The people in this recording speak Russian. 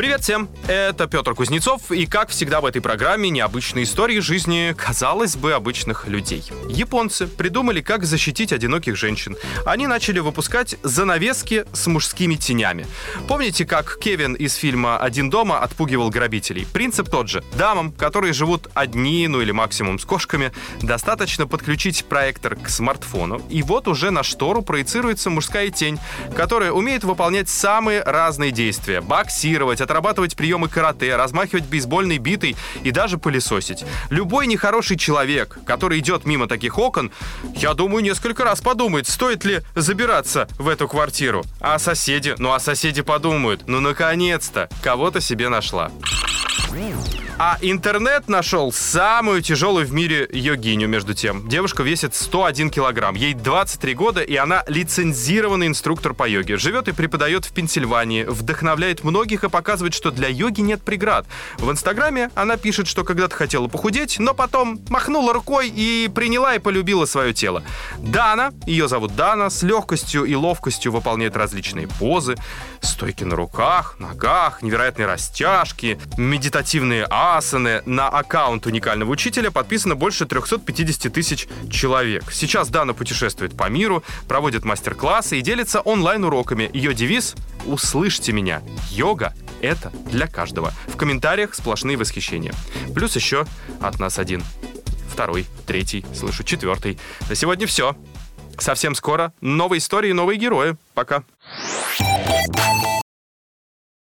Привет всем, это Петр Кузнецов, и как всегда в этой программе необычные истории жизни, казалось бы, обычных людей. Японцы придумали, как защитить одиноких женщин. Они начали выпускать занавески с мужскими тенями. Помните, как Кевин из фильма «Один дома» отпугивал грабителей? Принцип тот же. Дамам, которые живут одни, ну или максимум с кошками, достаточно подключить проектор к смартфону, и вот уже на штору проецируется мужская тень, которая умеет выполнять самые разные действия. Боксировать, отрабатывать приемы карате, размахивать бейсбольной битой и даже пылесосить. Любой нехороший человек, который идет мимо таких окон, я думаю, несколько раз подумает, стоит ли забираться в эту квартиру. А соседи? Ну а соседи подумают, ну наконец-то, кого-то себе нашла. А интернет нашел самую тяжелую в мире йогиню, между тем. Девушка весит 101 килограмм. Ей 23 года, и она лицензированный инструктор по йоге. Живет и преподает в Пенсильвании, вдохновляет многих и показывает, что для йоги нет преград. В Инстаграме она пишет, что когда-то хотела похудеть, но потом махнула рукой и приняла и полюбила свое тело. Дана, ее зовут Дана, с легкостью и ловкостью выполняет различные позы, стойки на руках, ногах, невероятные растяжки, медитативные асаны. На аккаунт уникального учителя подписано больше 350 тысяч человек. Сейчас Дана путешествует по миру, проводит мастер-классы и делится онлайн-уроками. Ее девиз «Услышьте меня. Йога — это для каждого». В комментариях сплошные восхищения. Плюс еще от нас один. Второй, третий, слышу, четвертый. На сегодня все. Совсем скоро новые истории, новые герои. Пока.